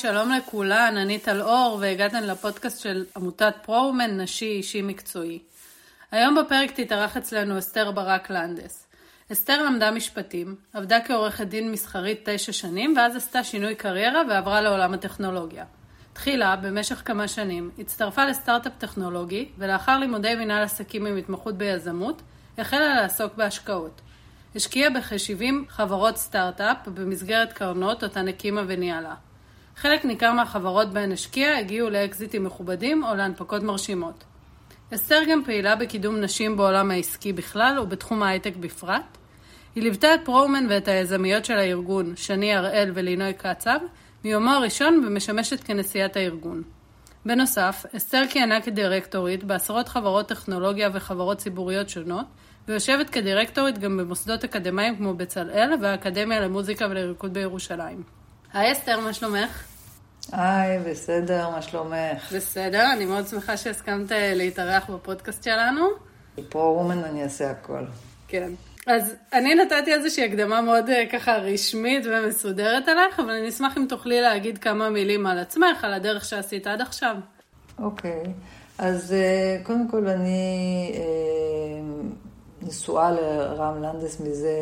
שלום לכולן, אני טל אור, והגעתן לפודקאסט של עמותת פרו-אומן נשי אישי מקצועי. היום בפרק תתארח אצלנו אסתר ברק לנדס. אסתר למדה משפטים, עבדה כעורכת דין מסחרית תשע שנים, ואז עשתה שינוי קריירה ועברה לעולם הטכנולוגיה. תחילה, במשך כמה שנים, הצטרפה לסטארט-אפ טכנולוגי, ולאחר לימודי מנהל עסקים עם התמחות ביזמות, החלה לעסוק בהשקעות. השקיעה בכ-70 חברות סטארט-אפ במסגרת קרנות אותן הקימה וניהלה. חלק ניכר מהחברות בהן השקיעה הגיעו לאקזיטים מכובדים או להנפקות מרשימות. אסתר גם פעילה בקידום נשים בעולם העסקי בכלל ובתחום ההייטק בפרט. היא ליוותה את פרומן ואת היזמיות של הארגון, שני הראל ולינוי קצב, מיומו הראשון ומשמשת כנשיאת הארגון. בנוסף, אסתר כיהנה כדירקטורית בעשרות חברות טכנולוגיה וחברות ציבוריות שונות, ויושבת כדירקטורית גם במוסדות אקדמיים כמו בצלאל והאקדמיה למוזיקה ולריקוד בירושלים. היי אסתר, מה שלומך? היי, בסדר, מה שלומך? בסדר, אני מאוד שמחה שהסכמת אה, להתארח בפודקאסט שלנו. פרו-וומן אני אעשה הכל. כן. אז אני נתתי איזושהי הקדמה מאוד אה, ככה רשמית ומסודרת עליך, אבל אני אשמח אם תוכלי להגיד כמה מילים על עצמך, על הדרך שעשית עד עכשיו. אוקיי, אז אה, קודם כל אני נשואה לרם לנדס מזה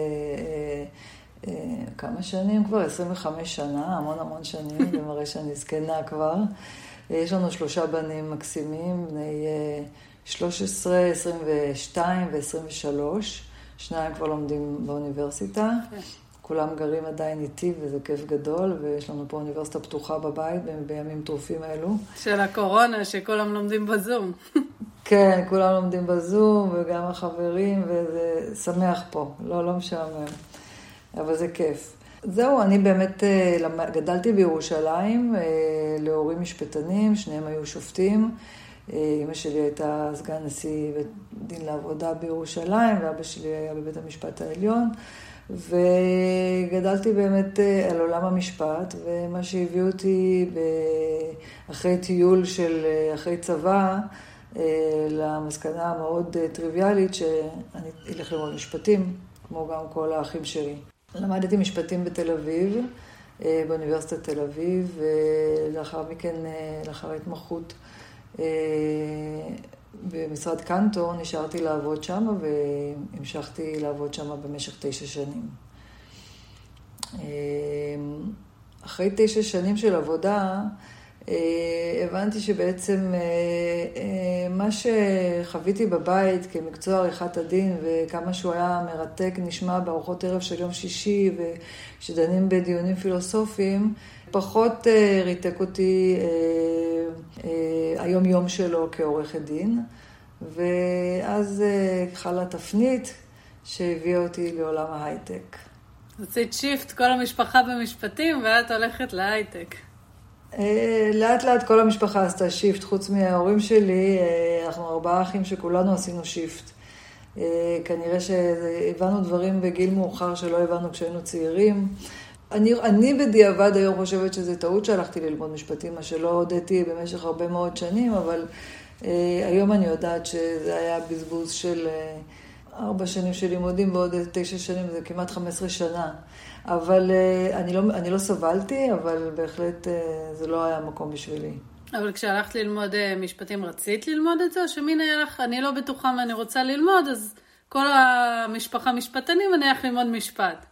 כמה שנים כבר? 25 שנה, המון המון שנים, זה מראה שאני זקנה כבר. אה, יש לנו שלושה בנים מקסימים, בני 13, 22 ו-23. שניים כבר לומדים באוניברסיטה. כן. כולם גרים עדיין איתי, וזה כיף גדול, ויש לנו פה אוניברסיטה פתוחה בבית בימים טרופים אלו. של הקורונה, שכולם לומדים בזום. כן, כולם לומדים בזום, וגם החברים, וזה שמח פה, לא, לא משעמם. אבל זה כיף. זהו, אני באמת אה, גדלתי בירושלים אה, להורים משפטנים, שניהם היו שופטים. אימא אה, שלי הייתה סגן נשיא בית דין לעבודה בירושלים, ואבא שלי היה בבית המשפט העליון. וגדלתי באמת על עולם המשפט, ומה שהביא אותי אחרי טיול של, אחרי צבא, למסקנה המאוד טריוויאלית שאני אלך ללמוד משפטים, כמו גם כל האחים שלי. למדתי משפטים בתל אביב, אה, באוניברסיטת תל אביב, ולאחר מכן, אה, לאחר התמחות אה, במשרד קנטור, נשארתי לעבוד שם, והמשכתי לעבוד שם במשך תשע שנים. אחרי תשע שנים של עבודה, אה, הבנתי שבעצם אה, אה, מה שחוויתי בבית כמקצוע עריכת הדין וכמה שהוא היה מרתק נשמע בארוחות ערב של יום שישי וכשדנים בדיונים פילוסופיים, פחות ריתק אותי היום-יום שלו כעורכת דין. ואז חלה תפנית שהביאה אותי לעולם ההייטק. עשית shift כל המשפחה במשפטים ואת הולכת להייטק. אה, לאט לאט כל המשפחה עשתה shift, חוץ מההורים שלי, אה, אנחנו ארבעה אחים שכולנו עשינו shift. אה, כנראה שהבנו דברים בגיל מאוחר שלא הבנו כשהיינו צעירים. אני, אני בדיעבד היום חושבת שזו טעות שהלכתי ללמוד משפטים, מה שלא הודיתי במשך הרבה מאוד שנים, אבל אה, היום אני יודעת שזה היה בזבוז של ארבע שנים של לימודים ועוד תשע שנים, זה כמעט חמש עשרה שנה. אבל אה, אני לא, אני לא סבלתי, אבל בהחלט אה, זה לא היה מקום בשבילי. אבל כשהלכת ללמוד אה, משפטים, רצית ללמוד את זה? או שמין היה לך, אני לא בטוחה מה אני רוצה ללמוד, אז כל המשפחה משפטנים, אני הולך ללמוד משפט.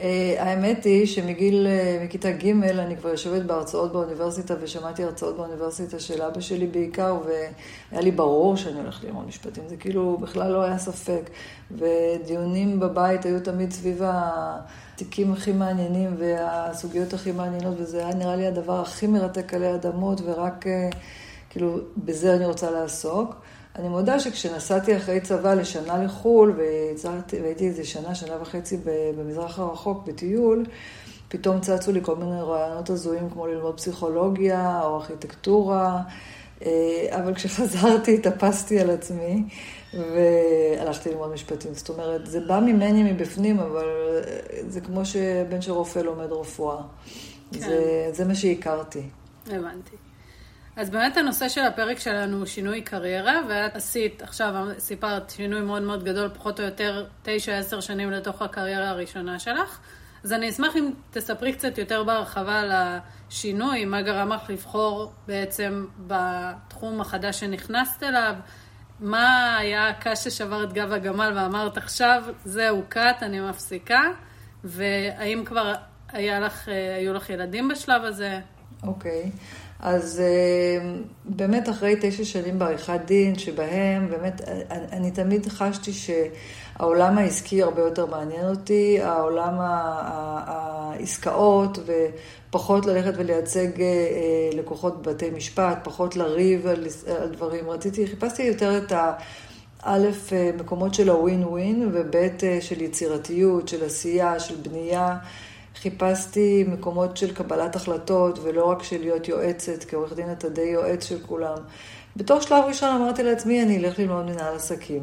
אה, האמת היא שמגיל, אה, מכיתה ג' אני כבר יושבת בהרצאות באוניברסיטה ושמעתי הרצאות באוניברסיטה של אבא שלי בעיקר, והיה לי ברור שאני הולכת ללמוד משפטים, זה כאילו בכלל לא היה ספק. ודיונים בבית היו תמיד סביב התיקים הכי מעניינים והסוגיות הכי מעניינות, וזה היה נראה לי הדבר הכי מרתק עלי אדמות, ורק אה, כאילו בזה אני רוצה לעסוק. אני מודה שכשנסעתי אחרי צבא לשנה לחו"ל, והייתי איזה שנה, שנה וחצי במזרח הרחוק בטיול, פתאום צצו לי כל מיני רעיונות הזויים, כמו ללמוד פסיכולוגיה או ארכיטקטורה, אה, אבל כשחזרתי התאפסתי על עצמי והלכתי ללמוד משפטים. זאת אומרת, זה בא ממני מבפנים, אבל זה כמו שבן של רופא לומד רפואה. כן. זה, זה מה שהכרתי. הבנתי. אז באמת הנושא של הפרק שלנו הוא שינוי קריירה, ואת עשית, עכשיו סיפרת, שינוי מאוד מאוד גדול, פחות או יותר 9-10 שנים לתוך הקריירה הראשונה שלך. אז אני אשמח אם תספרי קצת יותר בהרחבה על השינוי, מה גרם לך לבחור בעצם בתחום החדש שנכנסת אליו, מה היה הקש ששבר את גב הגמל ואמרת עכשיו, זהו קאט, אני מפסיקה, והאם כבר היה לך, היו לך ילדים בשלב הזה? אוקיי. Okay. אז אה, באמת אחרי תשע שנים בעריכת דין, שבהם באמת, אני, אני תמיד חשתי שהעולם העסקי הרבה יותר מעניין אותי, העולם העסקאות, ופחות ללכת ולייצג אה, לקוחות בבתי משפט, פחות לריב על, על דברים. רציתי, חיפשתי יותר את ה... א', אה, מקומות של הווין ווין, וב', של יצירתיות, של עשייה, של בנייה. חיפשתי מקומות של קבלת החלטות, ולא רק של להיות יועצת, כעורך דין אתה די יועץ של כולם. בתור שלב ראשון אמרתי לעצמי, אני אלך ללמוד מנהל עסקים.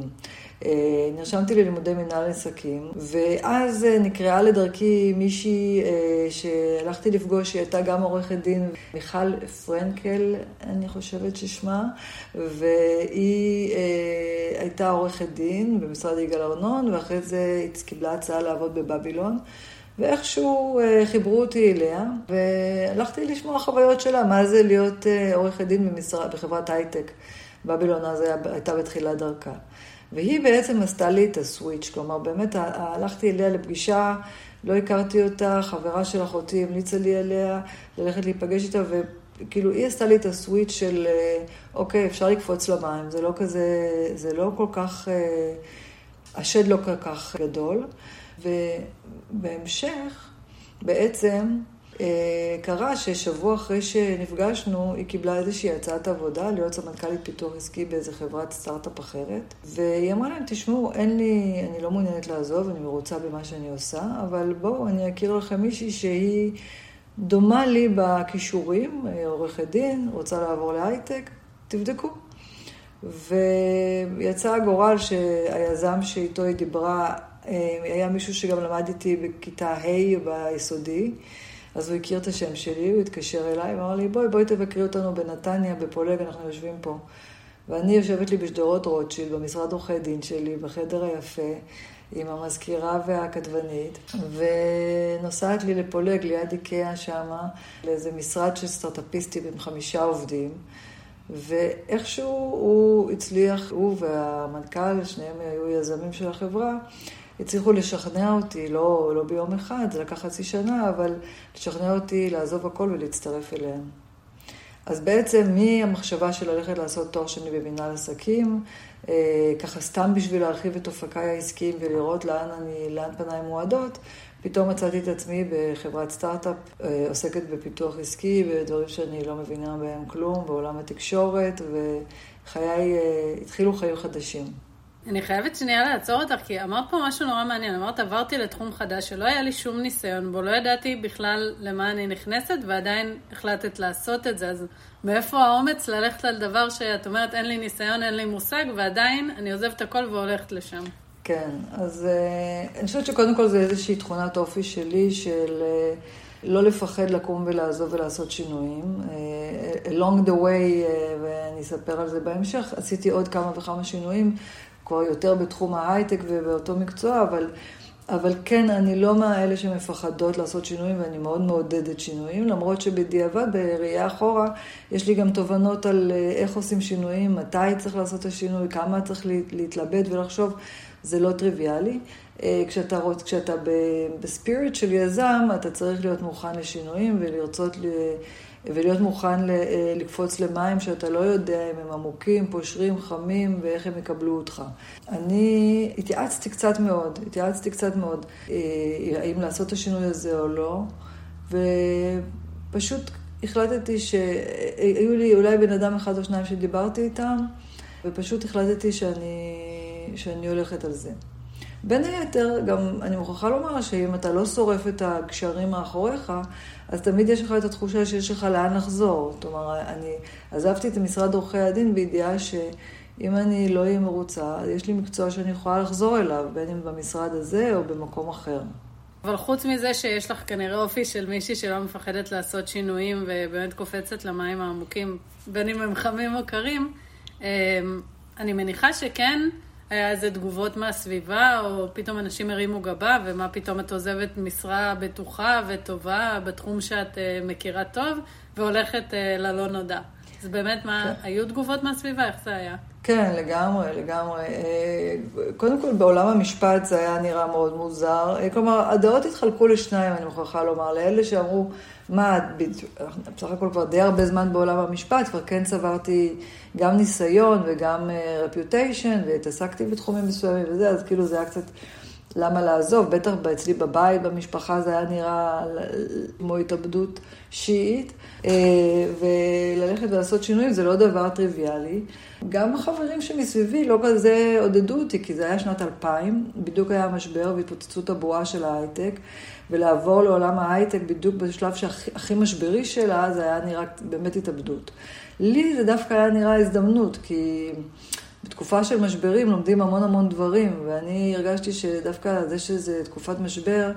אה, נרשמתי ללימודי מנהל עסקים, ואז אה, נקראה לדרכי מישהי אה, שהלכתי לפגוש, היא הייתה גם עורכת דין, מיכל פרנקל, אני חושבת ששמה, והיא הייתה עורכת דין במשרד יגאל ארנון, ואחרי זה היא קיבלה הצעה לעבוד בבבילון. ואיכשהו אה, חיברו אותי אליה, והלכתי לשמוע חוויות שלה, מה זה להיות אה, עורכת דין במשרד, בחברת הייטק. בבילון אז הייתה בתחילת דרכה. והיא בעצם עשתה לי את הסוויץ', כלומר באמת הלכתי אליה לפגישה, לא הכרתי אותה, חברה של אחותי המליצה לי עליה, ללכת להיפגש איתה, וכאילו היא עשתה לי את הסוויץ' של אה, אוקיי, אפשר לקפוץ למים, זה לא כזה, זה לא כל כך, השד לא כל כך גדול. ובהמשך, בעצם, אה, קרה ששבוע אחרי שנפגשנו, היא קיבלה איזושהי הצעת עבודה להיות סמנכ"לית פיתוח עסקי באיזה חברת סטארט-אפ אחרת. והיא אמרה להם, תשמעו, אין לי, אני לא מעוניינת לעזוב, אני מרוצה במה שאני עושה, אבל בואו, אני אכיר לכם מישהי שהיא דומה לי בכישורים, עורכת דין, רוצה לעבור להייטק, תבדקו. ויצא הגורל שהיזם שאיתו היא דיברה היה מישהו שגם למד איתי בכיתה ה' ביסודי, אז הוא הכיר את השם שלי, הוא התקשר אליי ואמר לי, בואי, בואי תבקרי אותנו בנתניה, בפולג, אנחנו יושבים פה. ואני יושבת לי בשדרות רוטשילד, במשרד עורכי דין שלי, בחדר היפה, עם המזכירה והכתבנית, ונוסעת לי לפולג ליד איקאה שמה, לאיזה משרד של סטארט-אפיסטים עם חמישה עובדים. ואיכשהו הוא הצליח, הוא והמנכ"ל, שניהם היו יזמים של החברה, הצליחו לשכנע אותי, לא, לא ביום אחד, זה לקח חצי שנה, אבל לשכנע אותי לעזוב הכל ולהצטרף אליהם. אז בעצם מהמחשבה של ללכת לעשות תואר שני במנהל עסקים, אה, ככה סתם בשביל להרחיב את אופקיי העסקיים ולראות לאן אני, לאן פניי מועדות, פתאום מצאתי את עצמי בחברת סטארט-אפ אה, עוסקת בפיתוח עסקי, בדברים שאני לא מבינה בהם כלום, בעולם התקשורת, וחיי, אה, התחילו חיים חדשים. אני חייבת שנייה לעצור אותך, כי אמרת פה משהו נורא מעניין. אמרת, עברתי לתחום חדש שלא היה לי שום ניסיון בו, לא ידעתי בכלל למה אני נכנסת, ועדיין החלטת לעשות את זה. אז מאיפה האומץ ללכת על דבר שאת אומרת, אין לי ניסיון, אין לי מושג, ועדיין אני עוזבת הכל והולכת לשם. כן, אז uh, אני חושבת שקודם כל זה איזושהי תכונת אופי שלי של uh, לא לפחד לקום ולעזוב ולעשות שינויים. Uh, along the way, uh, ואני אספר על זה בהמשך, עשיתי עוד כמה וכמה שינויים. כבר יותר בתחום ההייטק ובאותו מקצוע, אבל, אבל כן, אני לא מהאלה שמפחדות לעשות שינויים, ואני מאוד מעודדת שינויים, למרות שבדיעבד, בראייה אחורה, יש לי גם תובנות על אה, איך עושים שינויים, מתי צריך לעשות את השינוי, כמה צריך להתלבט ולחשוב, זה לא טריוויאלי. אה, כשאתה, כשאתה בספיריט של יזם, אתה צריך להיות מוכן לשינויים ולרצות ולהיות מוכן אה, לקפוץ למים שאתה לא יודע אם הם עמוקים, פושרים, חמים, ואיך הם יקבלו אותך. אני התייעצתי קצת מאוד, התייעצתי קצת מאוד, אה, האם לעשות את השינוי הזה או לא, ופשוט החלטתי שהיו לי אולי בן אדם אחד או שניים שדיברתי איתם, ופשוט החלטתי שאני, שאני הולכת על זה. בין היתר, גם אני מוכרחה לומר שאם אתה לא שורף את הגשרים מאחוריך, אז תמיד יש לך את התחושה שיש לך לאן לחזור. אומרת, אני עזבתי את משרד עורכי הדין בידיעה שאם אני לא אהיה מרוצה, יש לי מקצוע שאני יכולה לחזור אליו, בין אם במשרד הזה או במקום אחר. אבל חוץ מזה שיש לך כנראה אופי של מישהי שלא מפחדת לעשות שינויים ובאמת קופצת למים העמוקים, בין אם הם חמים או קרים, אמ, אני מניחה שכן, היה איזה תגובות מהסביבה, או פתאום אנשים הרימו גבה, ומה פתאום את עוזבת משרה בטוחה וטובה בתחום שאת uh, מכירה טוב, והולכת uh, ללא נודע. אז באמת, מה, כן. היו תגובות מהסביבה? איך זה היה? כן, לגמרי, לגמרי. אה, קודם כל, בעולם המשפט זה היה נראה מאוד מוזר. כלומר, הדעות התחלקו לשניים, אני מוכרחה לומר, לאלה שאמרו, מה, בסך הכל כבר די הרבה זמן בעולם המשפט, כבר כן צברתי גם ניסיון וגם רפיוטיישן, והתעסקתי בתחומים מסוימים וזה, אז כאילו זה היה קצת... למה לעזוב? בטח אצלי בבית, במשפחה, זה היה נראה כמו התאבדות שיעית. אה, וללכת ולעשות שינויים זה לא דבר טריוויאלי. גם החברים שמסביבי לא כזה עודדו אותי, כי זה היה שנת 2000, בדיוק היה משבר והתפוצצות הבועה של ההייטק, ולעבור לעולם ההייטק בדיוק בשלב שהכי משברי שלה, זה היה נראה באמת התאבדות. לי זה דווקא היה נראה הזדמנות, כי... בתקופה של משברים לומדים המון המון דברים, ואני הרגשתי שדווקא זה שזה תקופת משבר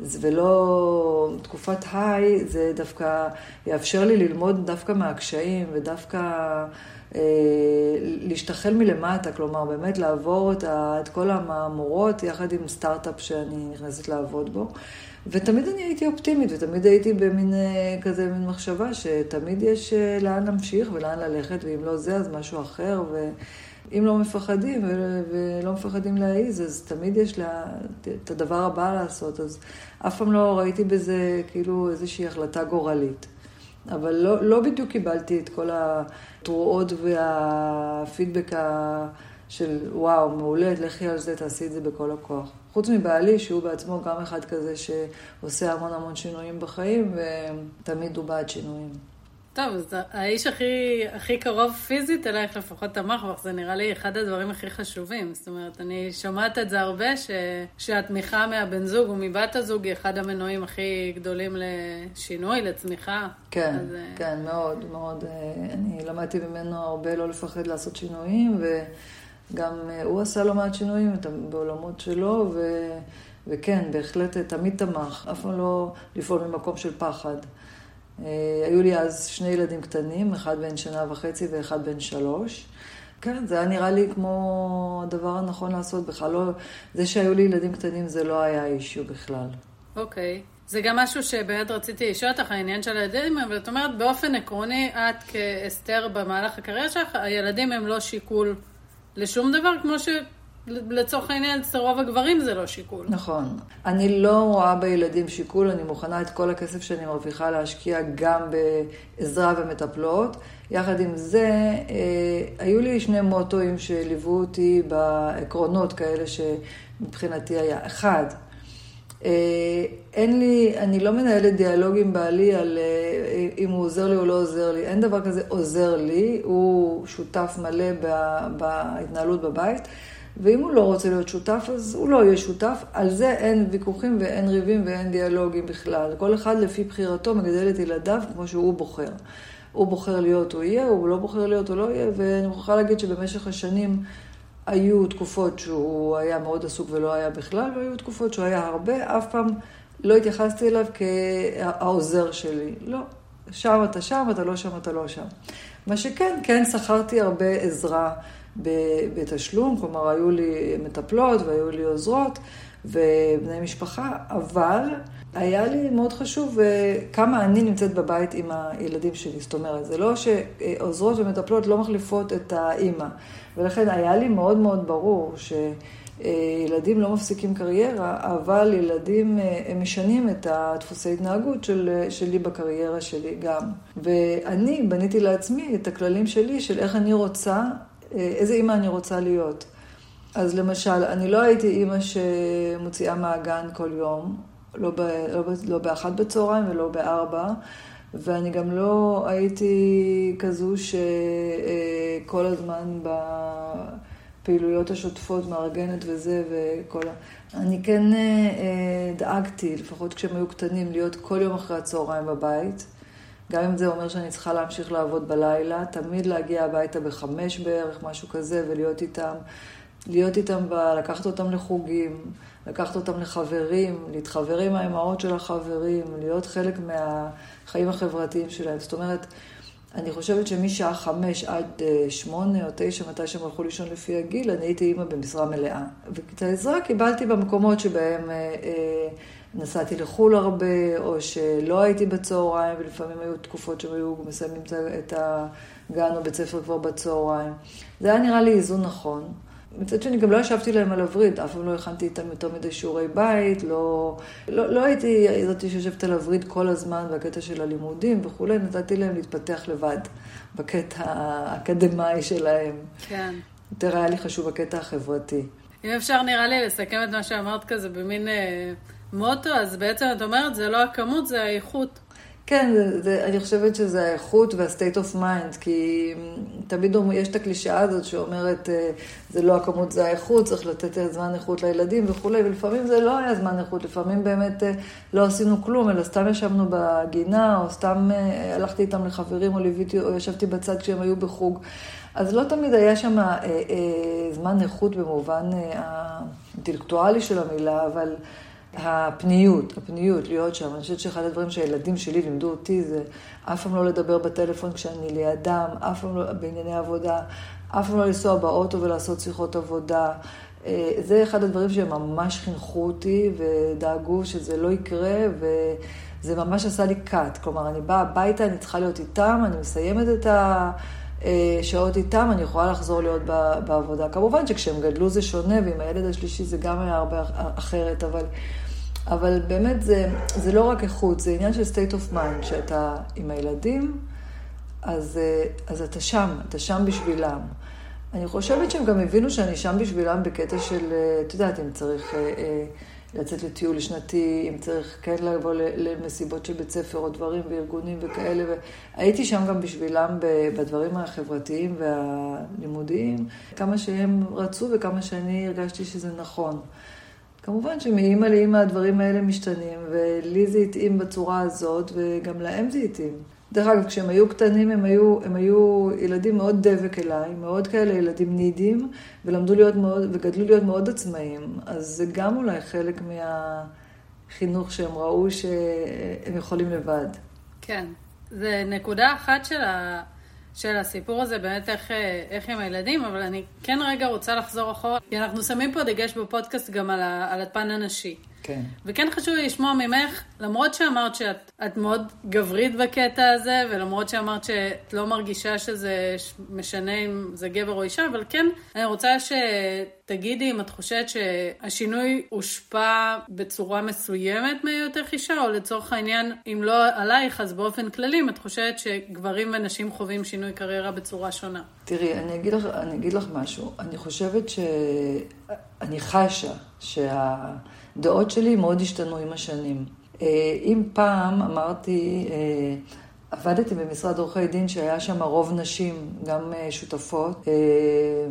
ולא תקופת היי, זה דווקא יאפשר לי ללמוד דווקא מהקשיים ודווקא אה, להשתחל מלמטה, כלומר באמת לעבור את, ה, את כל המהמורות יחד עם סטארט-אפ שאני נכנסת לעבוד בו. ותמיד אני הייתי אופטימית, ותמיד הייתי במין אה, כזה, מין מחשבה שתמיד יש אה, לאן להמשיך ולאן ללכת, ואם לא זה אז משהו אחר. ו... אם לא מפחדים ולא מפחדים להעיז, אז תמיד יש לה את הדבר הבא לעשות. אז אף פעם לא ראיתי בזה כאילו איזושהי החלטה גורלית. אבל לא, לא בדיוק קיבלתי את כל התרועות והפידבק של וואו, מעולה, לכי על זה, תעשי את זה בכל הכוח. חוץ מבעלי, שהוא בעצמו גם אחד כזה שעושה המון המון שינויים בחיים, ותמיד הוא בעד שינויים. טוב, אז האיש הכי, הכי קרוב פיזית אלייך לפחות תמך בך, זה נראה לי אחד הדברים הכי חשובים. זאת אומרת, אני שומעת את זה הרבה, ש, שהתמיכה מהבן זוג ומבת הזוג היא אחד המנועים הכי גדולים לשינוי, לצמיחה. כן, אז, אה, כן, מאוד, מאוד. אה, אני למדתי ממנו הרבה לא לפחד לעשות שינויים, וגם אה, הוא עשה לא מעט שינויים בעולמות שלו, ו, וכן, בהחלט תמיד תמך, אף פעם לא לפעול ממקום של פחד. אה, היו לי אז שני ילדים קטנים, אחד בן שנה וחצי ואחד בן שלוש. כן, זה היה נראה לי כמו הדבר הנכון לעשות בכלל. לא, זה שהיו לי ילדים קטנים זה לא היה אישיו בכלל. אוקיי. Okay. זה גם משהו שבאמת רציתי לשאול אותך, העניין של הילדים, אבל את אומרת, באופן עקרוני, את כאסתר במהלך הקריירה שלך, הילדים הם לא שיקול לשום דבר, כמו ש... לצורך העניין, אצל רוב הגברים זה לא שיקול. נכון. אני לא רואה בילדים שיקול, אני מוכנה את כל הכסף שאני מרוויחה להשקיע גם בעזרה ומטפלות. יחד עם זה, אה, היו לי שני מוטואים שליוו אותי בעקרונות כאלה שמבחינתי היה. אחד, אה, אין לי, אני לא מנהלת דיאלוג עם בעלי על אה, אם הוא עוזר לי או לא עוזר לי. אין דבר כזה עוזר לי, הוא שותף מלא בהתנהלות בבית. ואם הוא לא רוצה להיות שותף, אז הוא לא יהיה שותף. על זה אין ויכוחים ואין ריבים ואין דיאלוגים בכלל. כל אחד לפי בחירתו מגדל את ילדיו כמו שהוא בוחר. הוא בוחר להיות, הוא יהיה, הוא לא בוחר להיות, הוא לא יהיה, ואני מוכרחה להגיד שבמשך השנים היו תקופות שהוא היה מאוד עסוק ולא היה בכלל, והיו תקופות שהוא היה הרבה, אף פעם לא התייחסתי אליו כהעוזר שלי. לא, שם אתה שם, אתה לא שם, אתה לא שם. מה שכן, כן שכרתי הרבה עזרה. בתשלום, כלומר היו לי מטפלות והיו לי עוזרות ובני משפחה, אבל היה לי מאוד חשוב אה, כמה אני נמצאת בבית עם הילדים שלי. זאת אומרת, זה לא שעוזרות ומטפלות לא מחליפות את האימא. ולכן היה לי מאוד מאוד ברור שילדים לא מפסיקים קריירה, אבל ילדים, אה, הם משנים את הדפוסי התנהגות של, שלי בקריירה שלי גם. ואני בניתי לעצמי את הכללים שלי של איך אני רוצה איזה אימא אני רוצה להיות. אז למשל, אני לא הייתי אימא שמוציאה מהגן כל יום, לא, ב, לא, לא באחת בצהריים ולא בארבע, ואני גם לא הייתי כזו שכל הזמן בפעילויות השוטפות מארגנת וזה וכל ה... אני כן אה, דאגתי, לפחות כשהם היו קטנים, להיות כל יום אחרי הצהריים בבית. גם אם זה אומר שאני צריכה להמשיך לעבוד בלילה, תמיד להגיע הביתה בחמש בערך, משהו כזה, ולהיות איתם, להיות איתם, לקחת אותם לחוגים, לקחת אותם לחברים, להתחבר עם האימהות של החברים, להיות חלק מהחיים החברתיים שלהם. זאת אומרת, אני חושבת שמשעה חמש עד אה, שמונה או תשע, מתי שהם הלכו לישון לפי הגיל, אני הייתי אימא במשרה מלאה. ואת העזרה קיבלתי במקומות שבהם אה, אה, נסעתי לחו"ל הרבה, או שלא הייתי בצהריים, ולפעמים היו תקופות שהם היו מסיימים את הגן או בית ספר כבר בצהריים. זה היה נראה לי איזון נכון. מצד שני, גם לא ישבתי להם על הווריד, אף פעם לא הכנתי איתם יותר מדי שיעורי בית, לא, לא, לא הייתי זאתי שיושבת על הווריד כל הזמן בקטע של הלימודים וכולי, נתתי להם להתפתח לבד בקטע האקדמאי שלהם. כן. יותר היה לי חשוב הקטע החברתי. אם אפשר, נראה לי, לסכם את מה שאמרת כזה במין אה, מוטו, אז בעצם את אומרת, זה לא הכמות, זה האיכות. כן, זה, זה, אני חושבת שזה האיכות וה-state of mind, כי תמיד יש את הקלישאה הזאת שאומרת, אה, זה לא הכמות, זה האיכות, צריך לתת זמן איכות לילדים וכולי, ולפעמים זה לא היה זמן איכות, לפעמים באמת אה, לא עשינו כלום, אלא סתם ישבנו בגינה, או סתם אה, הלכתי איתם לחברים, או ליוויתי, או ישבתי בצד כשהם היו בחוג. אז לא תמיד היה שם אה, אה, זמן איכות במובן אה, האינטלקטואלי של המילה, אבל... הפניות, הפניות, להיות שם. אני חושבת שאחד הדברים שהילדים שלי לימדו אותי זה אף פעם לא לדבר בטלפון כשאני לידם, אף פעם לא בענייני עבודה, אף פעם לא לנסוע באוטו ולעשות שיחות עבודה. אה, זה אחד הדברים שהם ממש חינכו אותי ודאגו שזה לא יקרה, וזה ממש עשה לי cut. כלומר, אני באה הביתה, אני צריכה להיות איתם, אני מסיימת את השעות איתם, אני יכולה לחזור להיות בעבודה. כמובן שכשהם גדלו זה שונה, ועם הילד השלישי זה גם היה הרבה אחרת, אבל... אבל באמת זה, זה לא רק איכות, זה עניין של state of mind, שאתה עם הילדים, אז, אה, אז אתה שם, אתה שם בשבילם. אני חושבת שהם גם הבינו שאני שם בשבילם בקטע של, אה, את יודעת, אם צריך אה, לצאת לטיול שנתי, אם צריך כן לבוא למסיבות של בית ספר או דברים וארגונים וכאלה, והייתי שם גם בשבילם בדברים החברתיים והלימודיים, כמה שהם רצו וכמה שאני הרגשתי שזה נכון. כמובן שמאימא לאימא הדברים האלה משתנים, ולי זה התאים בצורה הזאת, וגם להם זה התאים. דרך אגב, כשהם היו קטנים, הם היו, הם היו ילדים מאוד דבק אליי, מאוד כאלה ילדים נידים, ולמדו להיות מאוד, וגדלו להיות מאוד עצמאיים. אז זה גם אולי חלק מהחינוך שהם ראו שהם יכולים לבד. כן. זה נקודה אחת של. של הסיפור הזה, באמת איך, אה, איך עם הילדים, אבל אני כן רגע רוצה לחזור אחורה, כי אנחנו שמים פה דגש בפודקאסט גם על, ה, על הפן הנשי. כן. וכן חשוב לי לשמוע ממך, למרות שאמרת שאת מאוד גברית בקטע הזה, ולמרות שאמרת שאת לא מרגישה שזה משנה אם זה גבר או אישה, אבל כן, אני רוצה שתגידי אם את חושבת שהשינוי הושפע בצורה מסוימת מהיותך אישה, או לצורך העניין, אם לא עלייך, אז באופן כללי, אם את חושבת שגברים ונשים חווים שינוי קריירה בצורה שונה. תראי, אני אגיד לך, אני אגיד לך משהו. אני חושבת ש... אני חשה שה... הדעות שלי מאוד השתנו עם השנים. אה, אם פעם אמרתי, אה, עבדתי במשרד עורכי דין שהיה שם רוב נשים, גם אה, שותפות,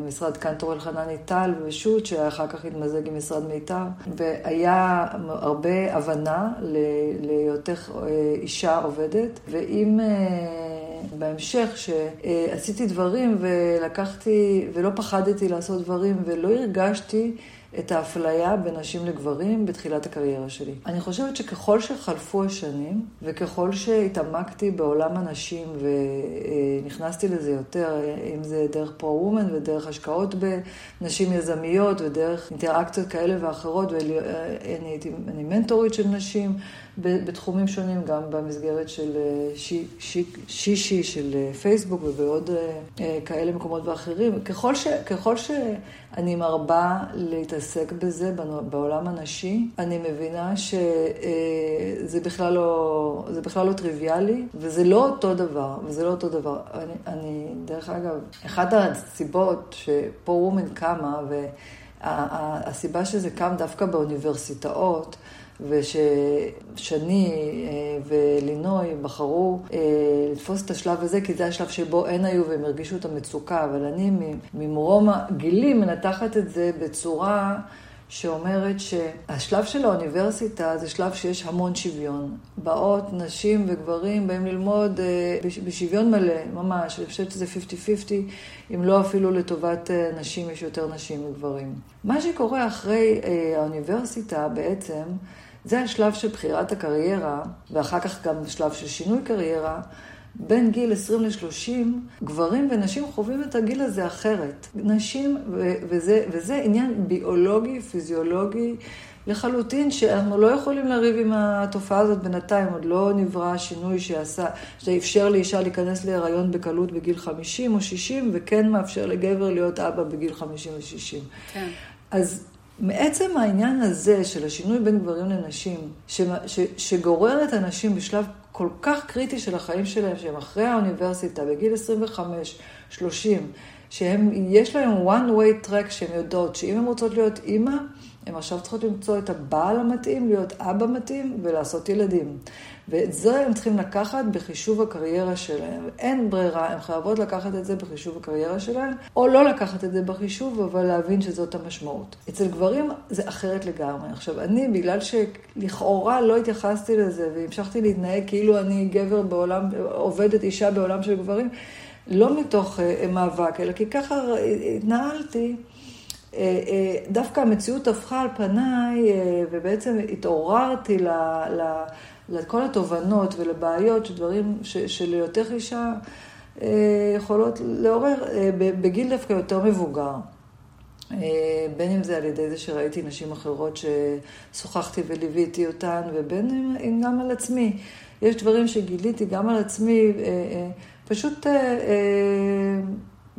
משרד קנטור אלחנני טל ושות' שאחר כך התמזג עם משרד מיתר, והיה הרבה הבנה להיותך אישה עובדת, ואם בהמשך שעשיתי דברים ולקחתי, ולא פחדתי לעשות דברים ולא הרגשתי את האפליה בין נשים לגברים בתחילת הקריירה שלי. אני חושבת שככל שחלפו השנים, וככל שהתעמקתי בעולם הנשים ונכנסתי לזה יותר, אם זה דרך פרו-וומן ודרך השקעות בנשים יזמיות ודרך אינטראקציות כאלה ואחרות, ואני הייתי, מנטורית של נשים בתחומים שונים, גם במסגרת של שישי שי, שי, של פייסבוק ובעוד אה, כאלה מקומות ואחרים. ככל, ש, ככל שאני מרבה להתעסק בזה בעולם הנשי, אני מבינה שזה בכלל לא, זה בכלל לא טריוויאלי, וזה לא אותו דבר, וזה לא אותו דבר. אני, אני דרך אגב, אחת הסיבות שפה וומן קמה, והסיבה שזה קם דווקא באוניברסיטאות, וששני אה, ולינוי בחרו אה, לתפוס את השלב הזה, כי זה השלב שבו הן היו והם הרגישו את המצוקה, אבל אני ממרום הגילים מנתחת את זה בצורה... שאומרת שהשלב של האוניברסיטה זה שלב שיש המון שוויון. באות נשים וגברים באים ללמוד אה, בשוויון מלא, ממש. אני חושבת שזה 50-50, אם לא אפילו לטובת נשים, יש יותר נשים מגברים. מה שקורה אחרי האוניברסיטה בעצם, זה השלב של בחירת הקריירה, ואחר כך גם שלב של שינוי קריירה, בין גיל 20 ל-30, גברים ונשים חווים את הגיל הזה אחרת. נשים, וזה, וזה עניין ביולוגי, פיזיולוגי. לחלוטין שאנחנו לא יכולים לריב עם התופעה הזאת בינתיים, עוד לא נברא שינוי שעשה, שאפשר לאישה להיכנס להיריון בקלות בגיל 50 או 60, וכן מאפשר לגבר להיות אבא בגיל 50 ו-60. כן. אז מעצם העניין הזה של השינוי בין גברים לנשים, ש, ש, שגורר את הנשים בשלב כל כך קריטי של החיים שלהם, שהם אחרי האוניברסיטה, בגיל 25, 30, שהם, יש להם one way track שהן יודעות שאם הן רוצות להיות אימא, הן עכשיו צריכות למצוא את הבעל המתאים, להיות אבא מתאים ולעשות ילדים. ואת זה הם צריכים לקחת בחישוב הקריירה שלהם. אין ברירה, הן חייבות לקחת את זה בחישוב הקריירה שלהם, או לא לקחת את זה בחישוב, אבל להבין שזאת המשמעות. אצל גברים זה אחרת לגמרי. עכשיו, אני, בגלל שלכאורה לא התייחסתי לזה, והמשכתי להתנהג כאילו אני גבר בעולם, עובדת אישה בעולם של גברים, לא מתוך uh, מאבק, אלא כי ככה התנהלתי. אה, אה, דווקא המציאות הפכה על פניי, אה, ובעצם התעוררתי ל, ל, לכל התובנות ולבעיות, שדברים שליותר אישה יכולות לעורר בגיל דווקא יותר מבוגר. בין אם זה על ידי זה שראיתי נשים אחרות ששוחחתי וליוויתי אותן, ובין אם גם על עצמי. יש דברים שגיליתי גם על עצמי, פשוט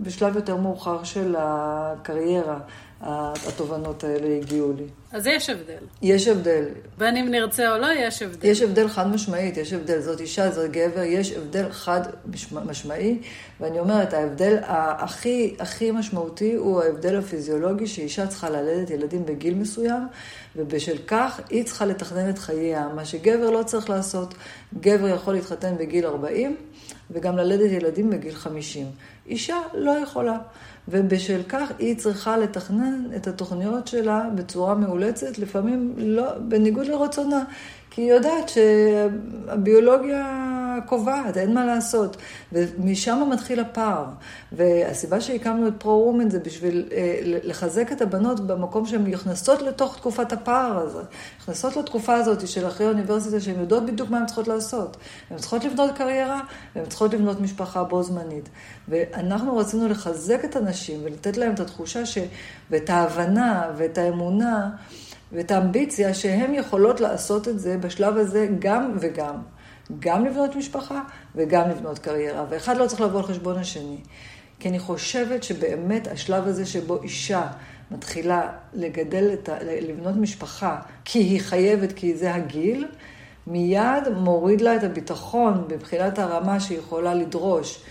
בשלב יותר מאוחר של הקריירה, התובנות האלה הגיעו לי. אז יש הבדל. יש הבדל. בין אם נרצה או לא, יש הבדל. יש הבדל חד משמעית, יש הבדל. זאת אישה, זאת גבר, יש הבדל חד משמעי, ואני אומרת, ההבדל הכי, הכי משמעותי הוא ההבדל הפיזיולוגי, שאישה צריכה ללדת ילדים בגיל מסוים, ובשל כך היא צריכה לתכנן את חייה, מה שגבר לא צריך לעשות. גבר יכול להתחתן בגיל 40, וגם ללדת ילדים בגיל 50. אישה לא יכולה. ובשל כך היא צריכה לתכנן את התוכניות שלה בצורה מאולצת, לפעמים לא, בניגוד לרצונה, כי היא יודעת שהביולוגיה קובעת, אין מה לעשות. ומשם מתחיל הפער. והסיבה שהקמנו את פרו-וומן זה בשביל אה, לחזק את הבנות במקום שהן נכנסות לתוך תקופת הפער הזה. נכנסות לתקופה הזאת של אחרי האוניברסיטה, שהן יודעות בדיוק מה הן צריכות לעשות. הן צריכות לבנות קריירה, והן צריכות לבנות משפחה בו זמנית. ואנחנו רצינו לחזק את הנשים ולתת להן את התחושה ש... ואת ההבנה ואת האמונה. ואת האמביציה שהן יכולות לעשות את זה בשלב הזה גם וגם. גם לבנות משפחה וגם לבנות קריירה, ואחד לא צריך לבוא על חשבון השני. כי אני חושבת שבאמת השלב הזה שבו אישה מתחילה לגדל, את ה... לבנות משפחה, כי היא חייבת, כי זה הגיל, מיד מוריד לה את הביטחון מבחינת הרמה שהיא יכולה לדרוש.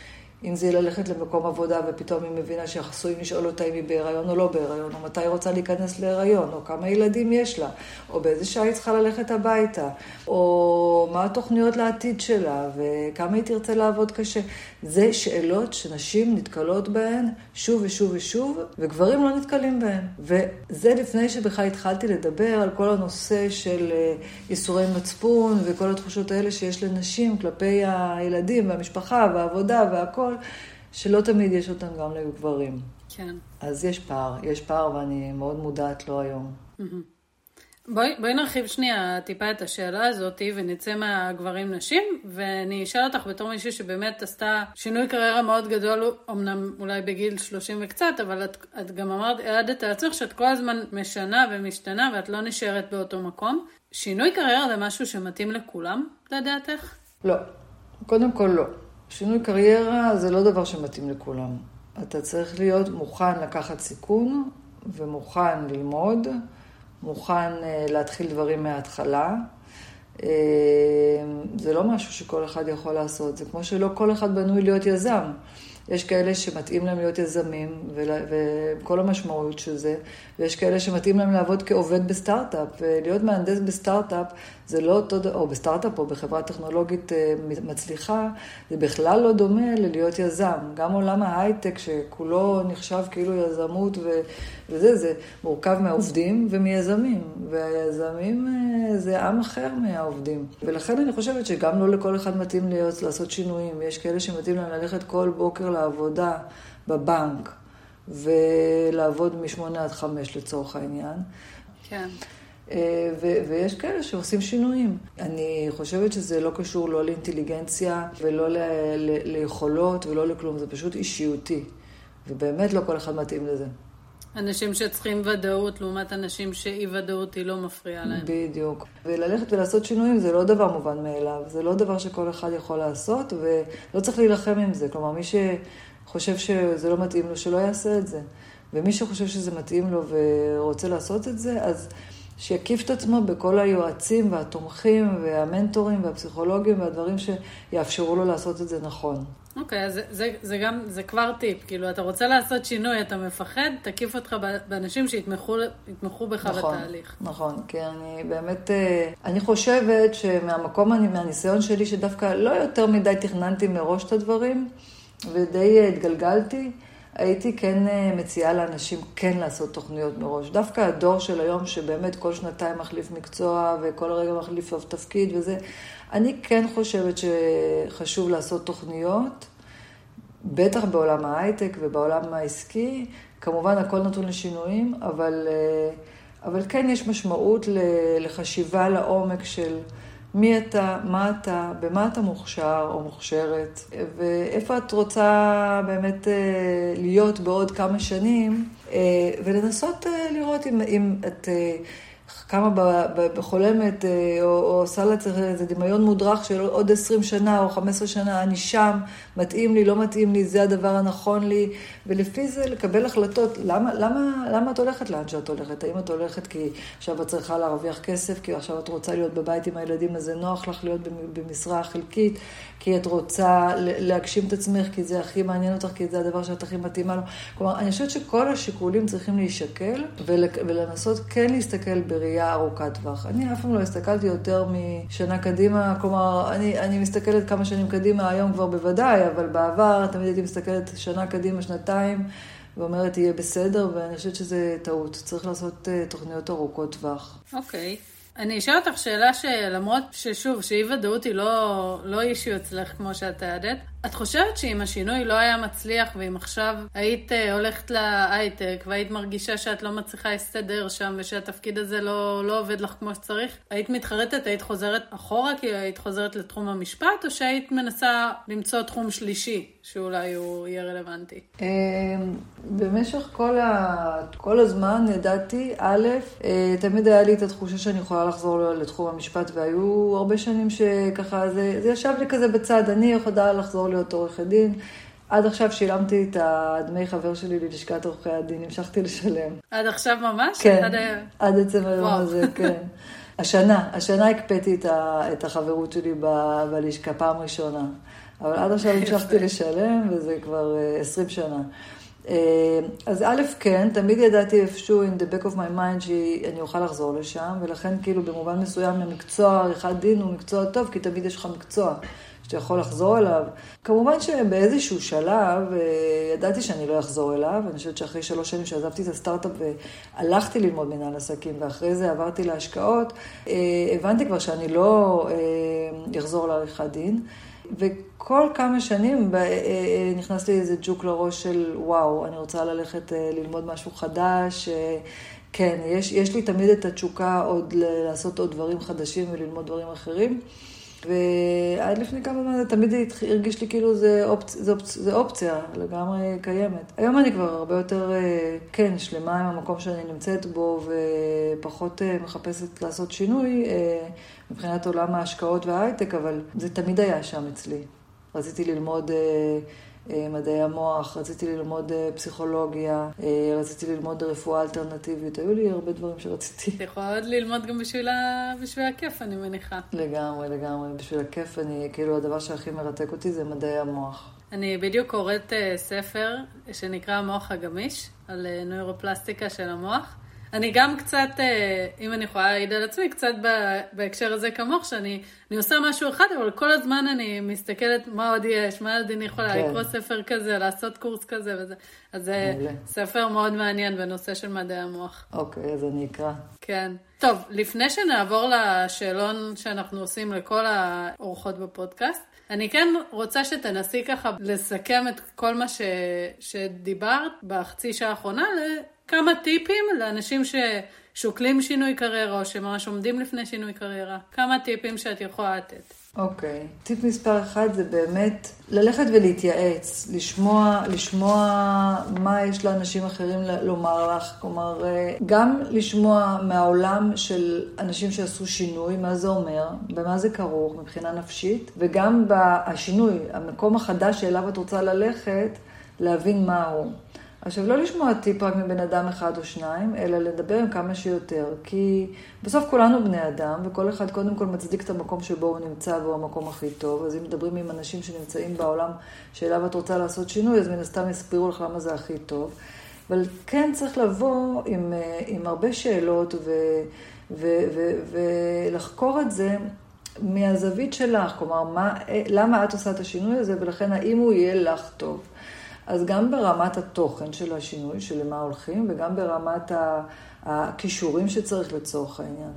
אם זה ללכת למקום עבודה ופתאום היא מבינה שעשויים לשאול אותה אם היא בהיריון או לא בהיריון, או מתי היא רוצה להיכנס להיריון, או כמה ילדים יש לה, או באיזה שעה היא צריכה ללכת הביתה, או מה התוכניות לעתיד שלה, וכמה היא תרצה לעבוד קשה. זה שאלות שנשים נתקלות בהן שוב ושוב ושוב, וגברים לא נתקלים בהן. וזה לפני שבכלל התחלתי לדבר על כל הנושא של איסורי אה, מצפון וכל התחושות האלה שיש לנשים כלפי הילדים והמשפחה והעבודה והכל. הכל, שלא תמיד יש אותם גם לגברים. כן. אז יש פער, יש פער ואני מאוד מודעת לו היום. בואי, בואי נרחיב שנייה טיפה את השאלה הזאת ונצא מהגברים נשים ואני אשאל אותך בתור מישהי שבאמת עשתה שינוי קריירה מאוד גדול, אמנם אולי בגיל 30 וקצת, אבל את, את גם אמרת, העדת לעצמך שאת כל הזמן משנה ומשתנה ואת לא נשארת באותו מקום. שינוי קריירה זה משהו שמתאים לכולם, לדעתך? לא. קודם כל לא. שינוי קריירה זה לא דבר שמתאים לכולם. אתה צריך להיות מוכן לקחת סיכון ומוכן ללמוד, מוכן אה, להתחיל דברים מההתחלה. אה, זה לא משהו שכל אחד יכול לעשות, זה כמו שלא כל אחד בנוי להיות יזם. יש כאלה שמתאים להם להיות יזמים, וכל המשמעות של זה, ויש כאלה שמתאים להם לעבוד כעובד בסטארט-אפ. ולהיות מהנדס בסטארט-אפ זה לא אותו, או בסטארט-אפ או בחברה טכנולוגית אה, מצליחה, זה בכלל לא דומה ללהיות יזם. גם עולם ההייטק, שכולו נחשב כאילו יזמות ו, וזה, זה מורכב מהעובדים ומיזמים. והיזמים אה, זה עם אחר מהעובדים. ולכן אני חושבת שגם לא לכל אחד מתאים להיות, לעשות שינויים. יש כאלה שמתאים להם ללכת כל בוקר לעבודה בבנק. ולעבוד משמונה עד חמש לצורך העניין. כן. ו- ויש כאלה שעושים שינויים. אני חושבת שזה לא קשור לא לאינטליגנציה ולא ל- ל- ליכולות ולא לכלום, זה פשוט אישיותי. ובאמת לא כל אחד מתאים לזה. אנשים שצריכים ודאות לעומת אנשים שאי ודאות היא לא מפריעה להם. בדיוק. וללכת ולעשות שינויים זה לא דבר מובן מאליו, זה לא דבר שכל אחד יכול לעשות, ולא צריך להילחם עם זה. כלומר, מי שחושב שזה לא מתאים לו, שלא יעשה את זה. ומי שחושב שזה מתאים לו ורוצה לעשות את זה, אז שיקיף את עצמו בכל היועצים והתומכים והמנטורים והפסיכולוגים והדברים שיאפשרו לו לעשות את זה נכון. אוקיי, okay, אז זה, זה, זה גם, זה כבר טיפ. כאילו, אתה רוצה לעשות שינוי, אתה מפחד, תקיף אותך באנשים שיתמכו בך נכון, בתהליך. נכון, כי אני באמת, אה, אני חושבת שמהמקום, מהניסיון שלי, שדווקא לא יותר מדי תכננתי מראש את הדברים, ודי אה, התגלגלתי. הייתי כן אה, מציעה לאנשים כן לעשות תוכניות מראש. דווקא הדור של היום, שבאמת כל שנתיים מחליף מקצוע וכל רגע מחליף תפקיד וזה, אני כן חושבת שחשוב לעשות תוכניות, בטח בעולם ההייטק ובעולם העסקי. כמובן, הכל נתון לשינויים, אבל, אה, אבל כן יש משמעות לחשיבה לעומק של... מי אתה, מה אתה, במה אתה מוכשר או מוכשרת, ואיפה את רוצה באמת אה, להיות בעוד כמה שנים, אה, ולנסות אה, לראות אם, אם את קמה בחולמת, אה, או, או עושה לעצמך איזה דמיון מודרך של עוד 20 שנה או 15 שנה, אני שם, מתאים לי, לא מתאים לי, זה הדבר הנכון לי, ולפי זה לקבל החלטות. למה, למה, למה את הולכת לאן שאת הולכת? האם את הולכת כי עכשיו את צריכה להרוויח כסף, כי עכשיו את רוצה להיות בבית עם הילדים, אז זה נוח לך להיות במשרה חלקית, כי את רוצה להגשים את עצמך, כי זה הכי מעניין אותך, כי זה הדבר שאת הכי מתאימה לו. כלומר, אני חושבת שכל השיקולים צריכים להישקל, ולנסות כן להסתכל בראייה ארוכת טווח. אני אף פעם לא הסתכלתי יותר משנה קדימה, כלומר, אני, אני מסתכלת כמה שנים קדימה, היום כבר בוודאי, אבל בעבר תמיד הייתי מסתכלת שנה קדימה, שנתיים. ואומרת, יהיה בסדר, ואני חושבת שזה טעות. צריך לעשות uh, תוכניות ארוכות טווח. אוקיי. Okay. אני אשאל אותך שאלה שלמרות ששוב, שאי ודאות היא לא, לא אישיו אצלך כמו שאת תיעדת, את חושבת שאם השינוי לא היה מצליח ואם עכשיו היית אה, הולכת להייטק והיית מרגישה שאת לא מצליחה להסתדר שם ושהתפקיד הזה לא, לא עובד לך כמו שצריך, היית מתחרטת, היית חוזרת אחורה כי היית חוזרת לתחום המשפט או שהיית מנסה למצוא תחום שלישי שאולי הוא יהיה רלוונטי? אמ, במשך כל, ה... כל הזמן ידעתי, א', אה, תמיד היה לי את התחושה שאני יכולה לחזור לתחום המשפט והיו הרבה שנים שככה זה, זה ישב לי כזה בצד, אני יכולה לחזור להיות עורכת דין. עד עכשיו שילמתי את הדמי חבר שלי ללשכת עורכי הדין, המשכתי לשלם. עד עכשיו ממש? כן, עד, עד עצם היום הזה, כן. השנה, השנה הקפאתי את, את החברות שלי ב, בלשכה פעם ראשונה. אבל עד עכשיו המשכתי לשלם, וזה כבר 20 אה, שנה. אה, אז א', כן, תמיד ידעתי איפשהו in the back of my mind שאני אוכל לחזור לשם, ולכן כאילו במובן מסוים המקצוע עריכת דין הוא מקצוע טוב, כי תמיד יש לך מקצוע. שאתה יכול לחזור אליו. כמובן שבאיזשהו שלב אה, ידעתי שאני לא אחזור אליו, אני חושבת שאחרי שלוש שנים שעזבתי את הסטארט-אפ והלכתי ללמוד מנהל עסקים, ואחרי זה עברתי להשקעות, אה, הבנתי כבר שאני לא אחזור לעריכת דין. וכל כמה שנים נכנס לי איזה ג'וק לראש של וואו, אני רוצה ללכת ללמוד משהו חדש. כן, יש, יש לי תמיד את התשוקה עוד לעשות עוד דברים חדשים וללמוד דברים אחרים. ועד לפני כמה זמן זה תמיד הרגיש לי כאילו זה, אופצ... זה, אופצ... זה אופציה לגמרי קיימת. היום אני כבר הרבה יותר, אה, כן, שלמה עם המקום שאני נמצאת בו ופחות אה, מחפשת לעשות שינוי אה, מבחינת עולם ההשקעות וההייטק, אבל זה תמיד היה שם אצלי. רציתי ללמוד... אה, מדעי המוח, רציתי ללמוד אה, פסיכולוגיה, אה, רציתי ללמוד רפואה אלטרנטיבית, היו לי הרבה דברים שרציתי. את יכולה עוד ללמוד גם בשביל, ה... בשביל הכיף, אני מניחה. לגמרי, לגמרי. בשביל הכיף, אני, כאילו, הדבר שהכי מרתק אותי זה מדעי המוח. אני בדיוק קוראת ספר שנקרא המוח הגמיש, על נוירופלסטיקה של המוח. אני גם קצת, אה, אם אני יכולה להעיד על עצמי, קצת בהקשר הזה כמוך, שאני עושה משהו אחד, אבל כל הזמן אני מסתכלת מה עוד יש, מה עוד אני יכולה, כן. לקרוא ספר כזה, לעשות קורס כזה וזה. אז זה ספר מאוד מעניין בנושא של מדעי המוח. אוקיי, אז אני אקרא. כן. טוב, לפני שנעבור לשאלון שאנחנו עושים לכל האורחות בפודקאסט, אני כן רוצה שתנסי ככה לסכם את כל מה ש... שדיברת בחצי שעה האחרונה לכמה טיפים לאנשים ששוקלים שינוי קריירה או שממש עומדים לפני שינוי קריירה. כמה טיפים שאת יכולה לתת. אוקיי. Okay. טיפ מספר אחד זה באמת ללכת ולהתייעץ, לשמוע, לשמוע מה יש לאנשים אחרים לומר לך. כלומר, אה, גם לשמוע מהעולם של אנשים שעשו שינוי, מה זה אומר, במה זה כרוך מבחינה נפשית, וגם בשינוי, המקום החדש שאליו את רוצה ללכת, להבין מהו. עכשיו, לא לשמוע טיפ רק מבן אדם אחד או שניים, אלא לדבר עם כמה שיותר. כי בסוף כולנו בני אדם, וכל אחד קודם כל מצדיק את המקום שבו הוא נמצא והוא המקום הכי טוב. אז אם מדברים עם אנשים שנמצאים בעולם שאליו את רוצה לעשות שינוי, אז מן הסתם יסבירו לך למה זה הכי טוב. אבל כן צריך לבוא עם, אה, עם הרבה שאלות ו, ו, ו, ולחקור את זה מהזווית שלך. כלומר, מה, אה, למה את עושה את השינוי הזה, ולכן האם הוא יהיה לך טוב. אז גם ברמת התוכן של השינוי, של למה הולכים, וגם ברמת הכישורים שצריך לצורך העניין.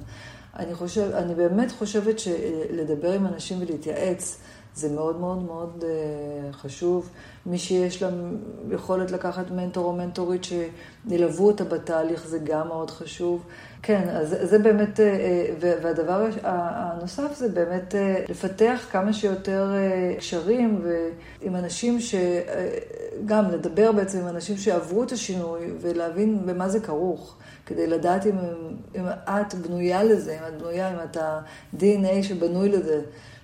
אני, חושב, אני באמת חושבת שלדבר עם אנשים ולהתייעץ זה מאוד מאוד מאוד אה, חשוב. מי שיש לה יכולת לקחת מנטור או מנטורית שילוו אותה בתהליך זה גם מאוד חשוב. כן, אז זה באמת, אה, אה, והדבר הנוסף זה באמת לפתח כמה שיותר קשרים עם אנשים ש... גם לדבר בעצם עם אנשים שעברו את השינוי ולהבין במה זה כרוך. כדי לדעת אם, אם את בנויה לזה, אם את בנויה, אם את ה-DNA שבנוי לזה.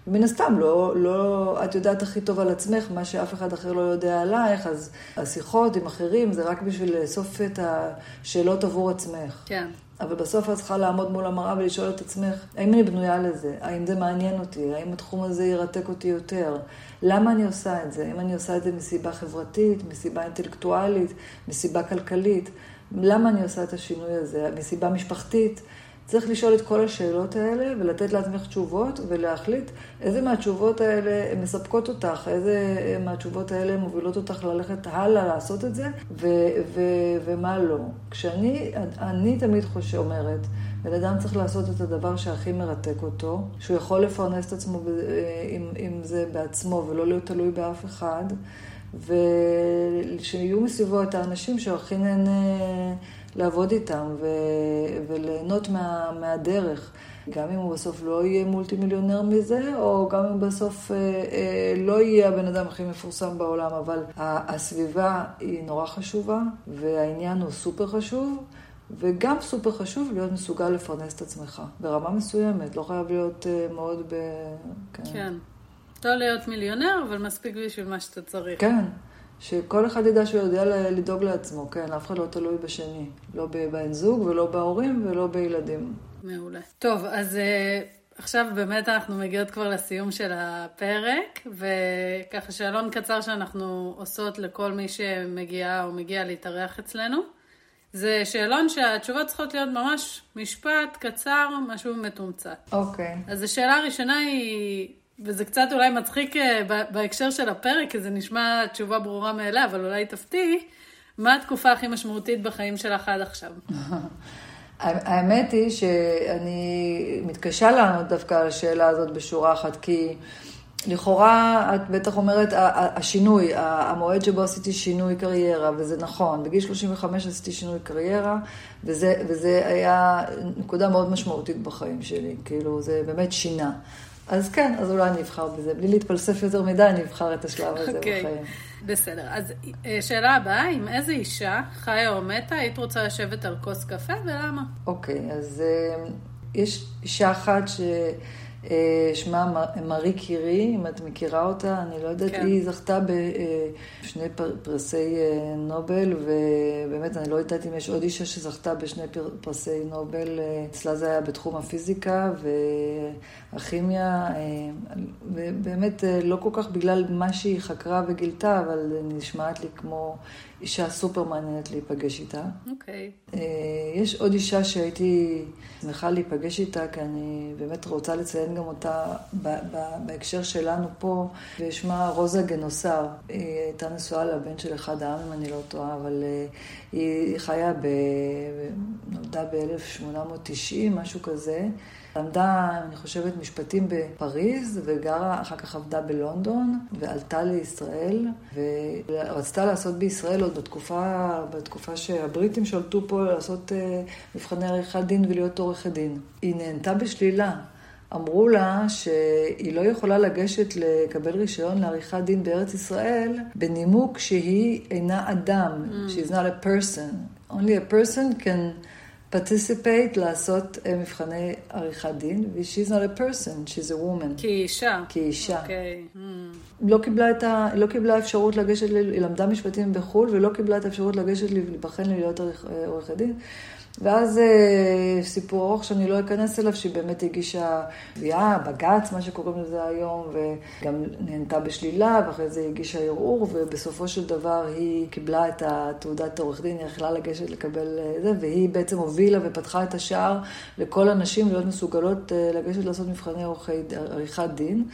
מן הסתם, לא, לא, את יודעת הכי טוב על עצמך, מה שאף אחד אחר לא יודע עלייך, אז השיחות עם אחרים זה רק בשביל לאסוף את השאלות עבור עצמך. כן. אבל בסוף את צריכה לעמוד מול המראה ולשאול את עצמך, האם אני בנויה לזה? האם זה מעניין אותי? האם התחום הזה ירתק אותי יותר? למה אני עושה את זה? האם אני עושה את זה מסיבה חברתית, מסיבה אינטלקטואלית, מסיבה כלכלית? למה אני עושה את השינוי הזה? מסיבה משפחתית? צריך לשאול את כל השאלות האלה ולתת לעצמך תשובות ולהחליט איזה מהתשובות האלה מספקות אותך, איזה מהתשובות האלה מובילות אותך ללכת הלאה לעשות את זה ו- ו- ומה לא. כשאני, אני תמיד חושב, אומרת, בן אדם צריך לעשות את הדבר שהכי מרתק אותו, שהוא יכול לפרנס את עצמו עם, עם זה בעצמו ולא להיות תלוי באף אחד, ושיהיו מסביבו את האנשים שהכי נהנה לעבוד איתם ו, וליהנות מה, מהדרך. גם אם הוא בסוף לא יהיה מולטי מיליונר מזה, או גם אם בסוף אה, אה, לא יהיה הבן אדם הכי מפורסם בעולם, אבל הסביבה היא נורא חשובה, והעניין הוא סופר חשוב. וגם סופר חשוב להיות מסוגל לפרנס את עצמך, ברמה מסוימת, לא חייב להיות uh, מאוד ב... כן. כן. לא להיות מיליונר, אבל מספיק בשביל מה שאתה צריך. כן, שכל אחד ידע שהוא יודע לדאוג לעצמו, כן, אף אחד לא תלוי בשני. לא בבן זוג ולא בהורים ולא בילדים. מעולה. טוב, אז... uh... עכשיו באמת אנחנו מגיעות כבר לסיום של הפרק, וככה שאלון קצר שאנחנו עושות לכל מי שמגיעה או מגיע להתארח אצלנו. זה שאלון שהתשובות צריכות להיות ממש משפט קצר, משהו מתומצת. אוקיי. Okay. אז השאלה הראשונה היא, וזה קצת אולי מצחיק אה, בהקשר של הפרק, כי זה נשמע תשובה ברורה מאליה, אבל אולי תפתיעי, מה התקופה הכי משמעותית בחיים שלך עד עכשיו? האמת היא שאני מתקשה לענות דווקא על השאלה הזאת בשורה אחת, כי... לכאורה, את בטח אומרת, השינוי, המועד שבו עשיתי שינוי קריירה, וזה נכון, בגיל 35 עשיתי שינוי קריירה, וזה, וזה היה נקודה מאוד משמעותית בחיים שלי, כאילו, זה באמת שינה. אז כן, אז אולי אני אבחר בזה. בלי להתפלסף יותר מדי, אני אבחר את השלב הזה okay. אוקיי. בחיים. בסדר. אז אה, שאלה הבאה, עם איזה אישה, חיה או מתה, היית רוצה לשבת על כוס קפה, ולמה? אוקיי, okay, אז אה, יש אישה אחת ש... אה, שמה מארי קירי, אם את מכירה אותה, אני לא יודעת, כן. היא זכתה בשני פרסי אה, נובל, ובאמת אני לא יודעת אם יש עוד אישה שזכתה בשני פרסי נובל, אה, אצלה זה היה בתחום הפיזיקה והכימיה, ובאמת לא כל כך בגלל מה שהיא חקרה וגילתה, אבל נשמעת לי כמו אישה סופר מעניינת להיפגש איתה. אוקיי. Okay. יש עוד אישה שהייתי שמחה להיפגש איתה, כי אני באמת רוצה לציין לציין גם אותה בהקשר שלנו פה, ושמה רוזה גנוסר. היא הייתה נשואה לבן של אחד העם, אם אני לא טועה, אבל אה, היא חיה, ב... נולדה ב-1890, משהו כזה. למדה, אני חושבת, משפטים בפריז, וגרה, אחר כך עבדה בלונדון, ועלתה לישראל, ורצתה לעשות בישראל עוד בתקופה, בתקופה שהבריטים שלטו פה, לעשות uh, מבחני עריכת דין ולהיות עורכת דין. היא נהנתה בשלילה. אמרו לה שהיא לא יכולה לגשת לקבל רישיון לעריכת דין בארץ ישראל בנימוק שהיא אינה אדם, mm. she's not a person. Only a person can participate לעשות uh, מבחני עריכת דין, ו-she's not a person, she's a woman. כאישה. כאישה. אוקיי. Okay. Mm. לא קיבלה את ה... לא קיבלה אפשרות לגשת, היא למדה משפטים בחו"ל, ולא קיבלה את האפשרות לגשת להיבחן להיות עורכת דין. ואז אה, סיפור ארוך שאני לא אכנס אליו, שהיא באמת הגישה תביעה, בג"ץ, מה שקוראים לזה היום, וגם נהנתה בשלילה, ואחרי זה הגישה ערעור, ובסופו של דבר היא קיבלה את התעודת עורך דין, היא יכלה לגשת לקבל אה, זה, והיא בעצם הובילה ופתחה את השער לכל הנשים להיות מסוגלות אה, לגשת לעשות מבחני עריכת דין.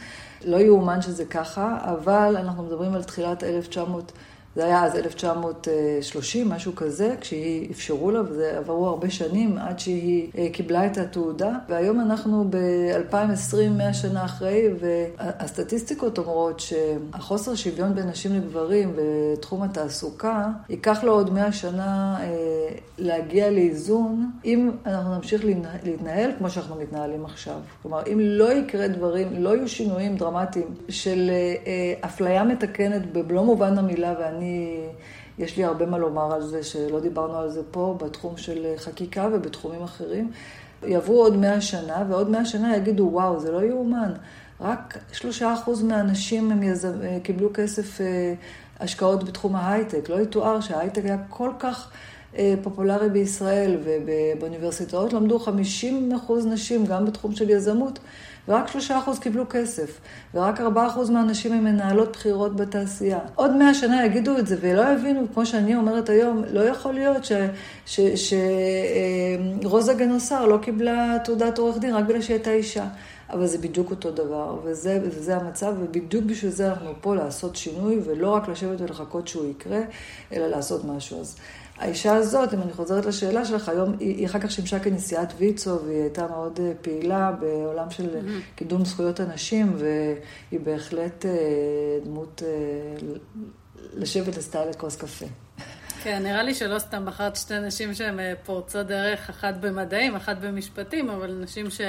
לא יאומן שזה ככה, אבל אנחנו מדברים על תחילת 1900... זה היה אז 1930, משהו כזה, כשהיא אפשרו לה, וזה עברו הרבה שנים עד שהיא אה, קיבלה את התעודה. והיום אנחנו ב-2020, 100 שנה אחרי, והסטטיסטיקות אומרות שהחוסר שוויון בין נשים לגברים בתחום התעסוקה, ייקח לו עוד 100 שנה אה, להגיע לאיזון, אם אנחנו נמשיך להתנהל כמו שאנחנו מתנהלים עכשיו. כלומר, אם לא יקרה דברים, לא יהיו שינויים דרמטיים של אה, אפליה מתקנת במלוא מובן המילה, ואני... אני, יש לי הרבה מה לומר על זה, שלא דיברנו על זה פה, בתחום של חקיקה ובתחומים אחרים. יעברו עוד מאה שנה, ועוד מאה שנה יגידו, וואו, זה לא יאומן. רק שלושה אחוז מהאנשים הם יז... קיבלו כסף אה, השקעות בתחום ההייטק. לא יתואר שההייטק היה כל כך אה, פופולרי בישראל, ובאוניברסיטאות למדו 50 אחוז נשים, גם בתחום של יזמות. ורק שלושה אחוז קיבלו כסף, ורק ארבעה אחוז מהנשים הן מנהלות בחירות בתעשייה. עוד מאה שנה יגידו את זה ולא יבינו, כמו שאני אומרת היום, לא יכול להיות שרוזה אה, גנוסר לא קיבלה תעודת עורך דין רק בגלל שהיא הייתה אישה. אבל זה בדיוק אותו דבר, וזה, וזה המצב, ובדיוק בשביל זה אנחנו פה לעשות שינוי, ולא רק לשבת ולחכות שהוא יקרה, אלא לעשות משהו. אז האישה הזאת, אם אני חוזרת לשאלה שלך, היום היא, היא אחר כך שימשה כנשיאת ויצו, והיא הייתה מאוד אה, פעילה בעולם של mm-hmm. קידום זכויות הנשים, והיא בהחלט אה, דמות אה, לשבת לסטייל לכוס קפה. כן, נראה לי שלא סתם בחרת שתי נשים שהן פורצות דרך, אחת במדעים, אחת במשפטים, אבל נשים ש...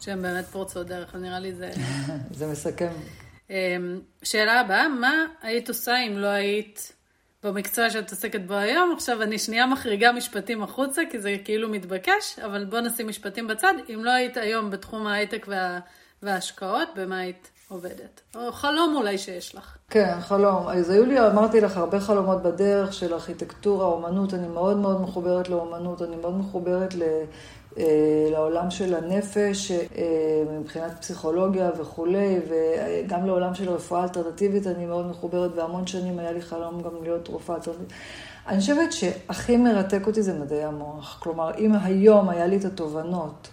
שהן באמת פורצות דרך, נראה לי זה... זה מסכם. אמ, שאלה הבאה, מה היית עושה אם לא היית במקצוע שאת עוסקת בו היום. עכשיו אני שנייה מחריגה משפטים החוצה, כי זה כאילו מתבקש, אבל בוא נשים משפטים בצד. אם לא היית היום בתחום ההייטק וה... וההשקעות, במה היית עובדת? או חלום אולי שיש לך. כן, חלום. אז היו לי, אמרתי לך, הרבה חלומות בדרך של ארכיטקטורה, אומנות. אני מאוד מאוד מחוברת לאומנות, אני מאוד מחוברת ל... לעולם של הנפש אה, מבחינת פסיכולוגיה וכולי, וגם לעולם של רפואה אלטרנטיבית אני מאוד מחוברת, והמון שנים היה לי חלום גם להיות רופאה אלטרנטיבית. אני חושבת שהכי מרתק אותי זה מדעי המוח. כלומר, אם היום היה לי את התובנות,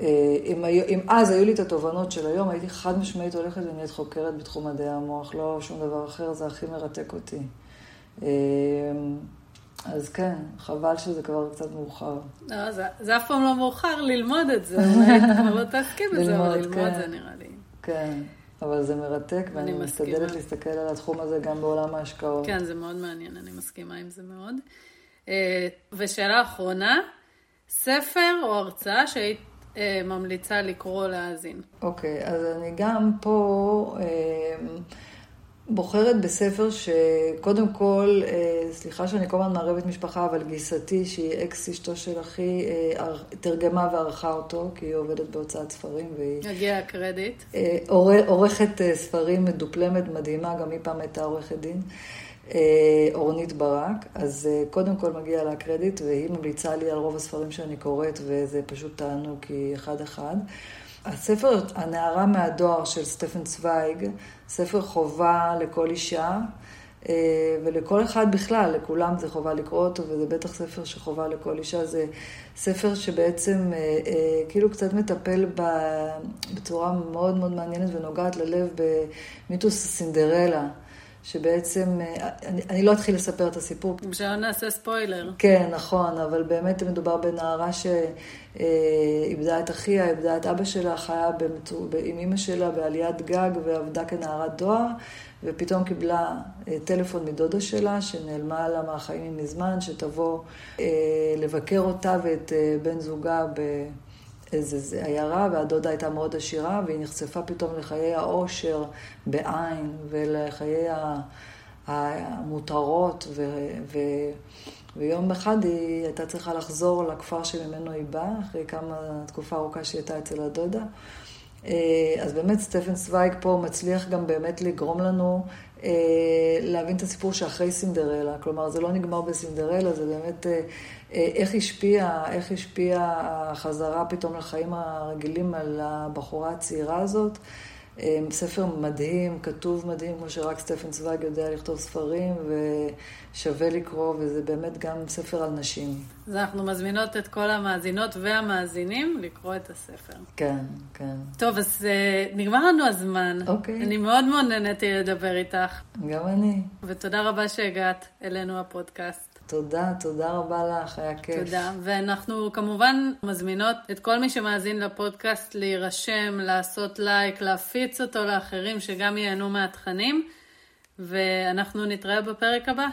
אה, אם, אם אז היו לי את התובנות של היום, הייתי חד משמעית הולכת ונהיית חוקרת בתחום מדעי המוח, לא שום דבר אחר, זה הכי מרתק אותי. אז כן, חבל שזה כבר קצת מאוחר. לא, זה, זה אף פעם לא מאוחר ללמוד את זה, אולי כבר לא תסכים בזה, אבל ללמוד כן. זה נראה לי. כן, אבל זה מרתק, ואני משתדלת להסתכל על התחום הזה גם בעולם ההשקעות. כן, זה מאוד מעניין, אני מסכימה עם זה מאוד. אה, ושאלה אחרונה, ספר או הרצאה שהיית אה, ממליצה לקרוא להאזין? אוקיי, אז אני גם פה... בוחרת בספר שקודם כל, אה, סליחה שאני כל הזמן מערבת משפחה, אבל גיסתי, שהיא אקס אשתו של אחי, אה, תרגמה וערכה אותו, כי היא עובדת בהוצאת ספרים והיא... הגיע הקרדיט. אה, עורכת ספרים מדופלמת, מדהימה, גם היא פעם הייתה עורכת דין. אורנית ברק, אז קודם כל מגיע לה קרדיט, והיא ממליצה לי על רוב הספרים שאני קוראת, וזה פשוט תענוג, כי אחד-אחד. הספר הנערה מהדואר של סטפן צוויג, ספר חובה לכל אישה, ולכל אחד בכלל, לכולם זה חובה לקרוא אותו, וזה בטח ספר שחובה לכל אישה. זה ספר שבעצם כאילו קצת מטפל בצורה מאוד מאוד מעניינת ונוגעת ללב במיתוס הסינדרלה. שבעצם, אני, אני לא אתחיל לספר את הסיפור. אפשר נעשה ספוילר. כן, נכון, אבל באמת מדובר בנערה שאיבדה את אחיה, איבדה את אבא שלה, חיה במצור, עם אימא שלה בעליית גג ועבדה כנערת דואר, ופתאום קיבלה אה, טלפון מדודה שלה, שנעלמה לה מהחיים מזמן, שתבוא אה, לבקר אותה ואת אה, בן זוגה ב... איזה עיירה, והדודה הייתה מאוד עשירה, והיא נחשפה פתאום לחיי העושר בעין, ולחיי המותרות, ו, ו, ויום אחד היא הייתה צריכה לחזור לכפר שממנו היא באה, אחרי כמה, תקופה ארוכה שהיא הייתה אצל הדודה. אה, אז באמת סטפן צוויג פה מצליח גם באמת לגרום לנו אה, להבין את הסיפור שאחרי סינדרלה. כלומר, זה לא נגמר בסינדרלה, זה באמת אה, איך השפיעה, איך השפיעה החזרה פתאום לחיים הרגילים על הבחורה הצעירה הזאת. ספר מדהים, כתוב מדהים, כמו שרק סטפן צוויג יודע לכתוב ספרים, ושווה לקרוא, וזה באמת גם ספר על נשים. אז אנחנו מזמינות את כל המאזינות והמאזינים לקרוא את הספר. כן, כן. טוב, אז uh, נגמר לנו הזמן. אוקיי. אני מאוד מאוד נהניתי לדבר איתך. גם אני. ותודה רבה שהגעת אלינו הפודקאסט. תודה, תודה רבה לך, היה כיף. תודה, ואנחנו כמובן מזמינות את כל מי שמאזין לפודקאסט להירשם, לעשות לייק, להפיץ אותו לאחרים שגם ייהנו מהתכנים, ואנחנו נתראה בפרק הבא.